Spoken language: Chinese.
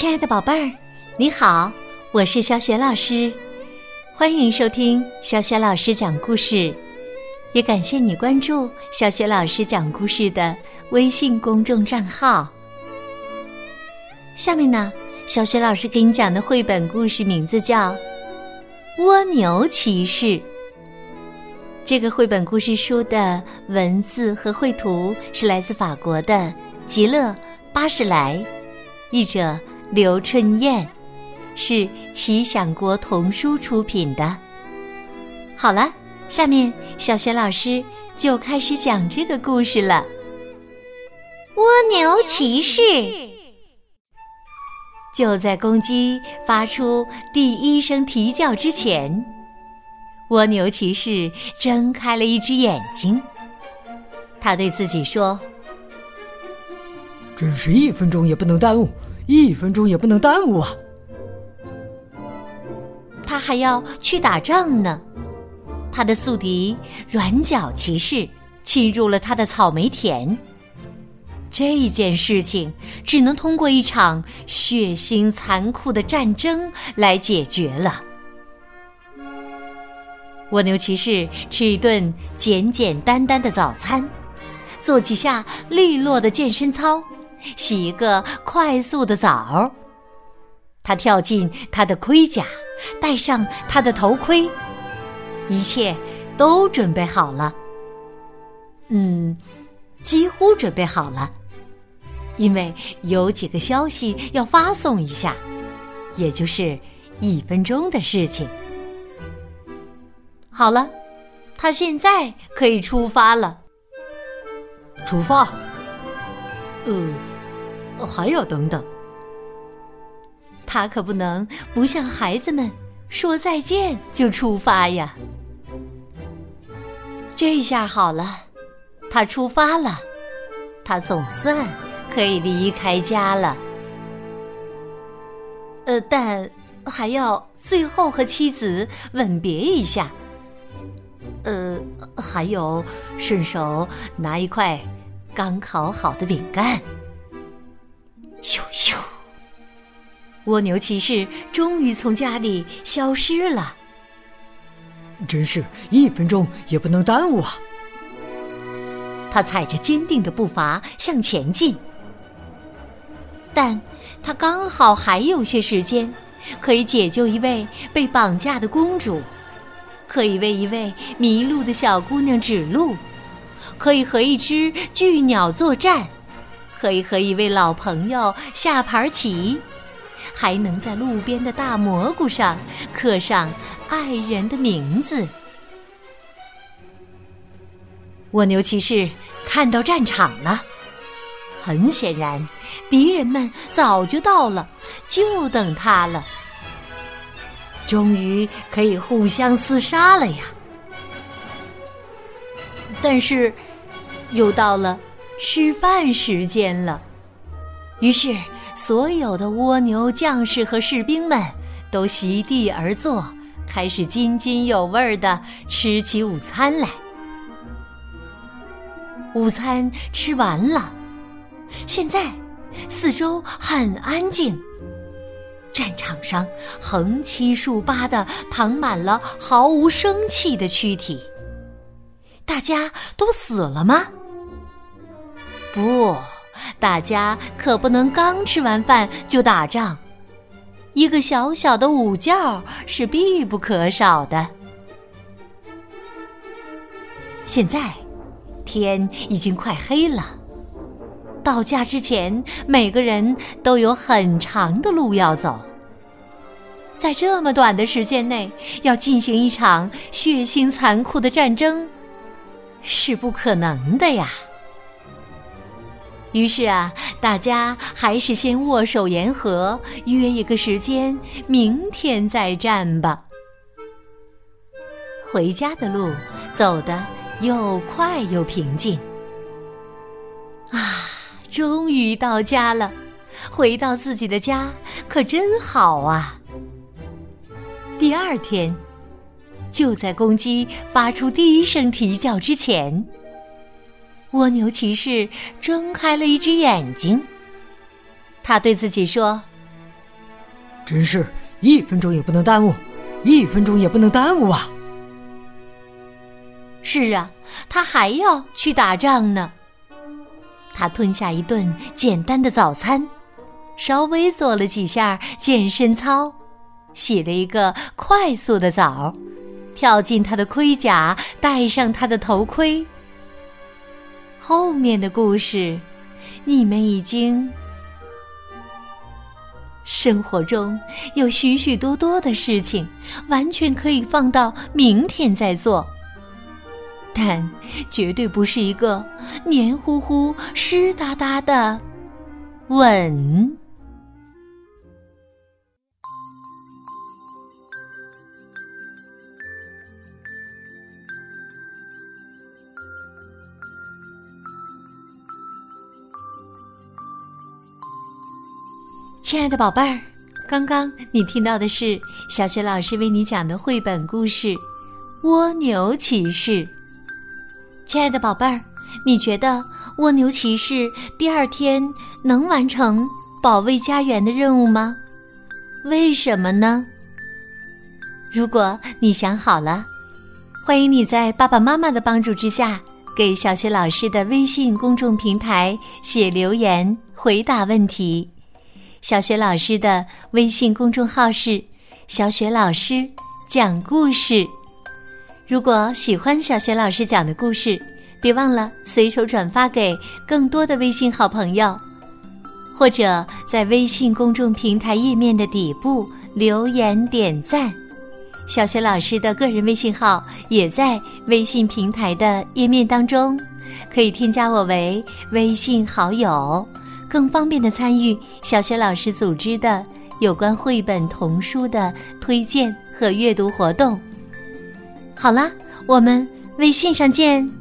亲爱的宝贝儿，你好，我是小雪老师，欢迎收听小雪老师讲故事，也感谢你关注小雪老师讲故事的微信公众账号。下面呢，小雪老师给你讲的绘本故事名字叫《蜗牛骑士》。这个绘本故事书的文字和绘图是来自法国的吉勒巴士莱，译者刘春燕，是奇想国童书出品的。好了，下面小雪老师就开始讲这个故事了。蜗牛骑士就在公鸡发出第一声啼叫之前。蜗牛骑士睁开了一只眼睛，他对自己说：“真是一分钟也不能耽误，一分钟也不能耽误啊！”他还要去打仗呢。他的宿敌软脚骑士侵入了他的草莓田，这件事情只能通过一场血腥残酷的战争来解决了。蜗牛骑士吃一顿简简单单的早餐，做几下利落的健身操，洗一个快速的澡。他跳进他的盔甲，戴上他的头盔，一切都准备好了。嗯，几乎准备好了，因为有几个消息要发送一下，也就是一分钟的事情。好了，他现在可以出发了。出发？呃，还要等等。他可不能不向孩子们说再见就出发呀。这下好了，他出发了，他总算可以离开家了。呃，但还要最后和妻子吻别一下。呃，还有，顺手拿一块刚烤好的饼干。咻咻！蜗牛骑士终于从家里消失了。真是一分钟也不能耽误啊！他踩着坚定的步伐向前进，但他刚好还有些时间，可以解救一位被绑架的公主。可以为一位迷路的小姑娘指路，可以和一只巨鸟作战，可以和一位老朋友下盘棋，还能在路边的大蘑菇上刻上爱人的名字。蜗牛骑士看到战场了，很显然，敌人们早就到了，就等他了。终于可以互相厮杀了呀！但是，又到了吃饭时间了。于是，所有的蜗牛将士和士兵们都席地而坐，开始津津有味的吃起午餐来。午餐吃完了，现在四周很安静。战场上横七竖八的躺满了毫无生气的躯体，大家都死了吗？不，大家可不能刚吃完饭就打仗，一个小小的午觉是必不可少的。现在天已经快黑了，到家之前，每个人都有很长的路要走。在这么短的时间内，要进行一场血腥残酷的战争，是不可能的呀。于是啊，大家还是先握手言和，约一个时间，明天再战吧。回家的路走得又快又平静。啊，终于到家了，回到自己的家可真好啊。第二天，就在公鸡发出第一声啼叫之前，蜗牛骑士睁开了一只眼睛。他对自己说：“真是一分钟也不能耽误，一分钟也不能耽误啊！是啊，他还要去打仗呢。他吞下一顿简单的早餐，稍微做了几下健身操，洗了一个快速的澡，跳进他的盔甲，戴上他的头盔。后面的故事，你们已经……生活中有许许多多的事情，完全可以放到明天再做。但绝对不是一个黏糊糊、湿哒哒的吻。亲爱的宝贝儿，刚刚你听到的是小雪老师为你讲的绘本故事《蜗牛骑士》。亲爱的宝贝儿，你觉得蜗牛骑士第二天能完成保卫家园的任务吗？为什么呢？如果你想好了，欢迎你在爸爸妈妈的帮助之下，给小雪老师的微信公众平台写留言回答问题。小雪老师的微信公众号是“小雪老师讲故事”。如果喜欢小雪老师讲的故事，别忘了随手转发给更多的微信好朋友，或者在微信公众平台页面的底部留言点赞。小雪老师的个人微信号也在微信平台的页面当中，可以添加我为微信好友，更方便的参与小学老师组织的有关绘本童书的推荐和阅读活动。好啦，我们微信上见。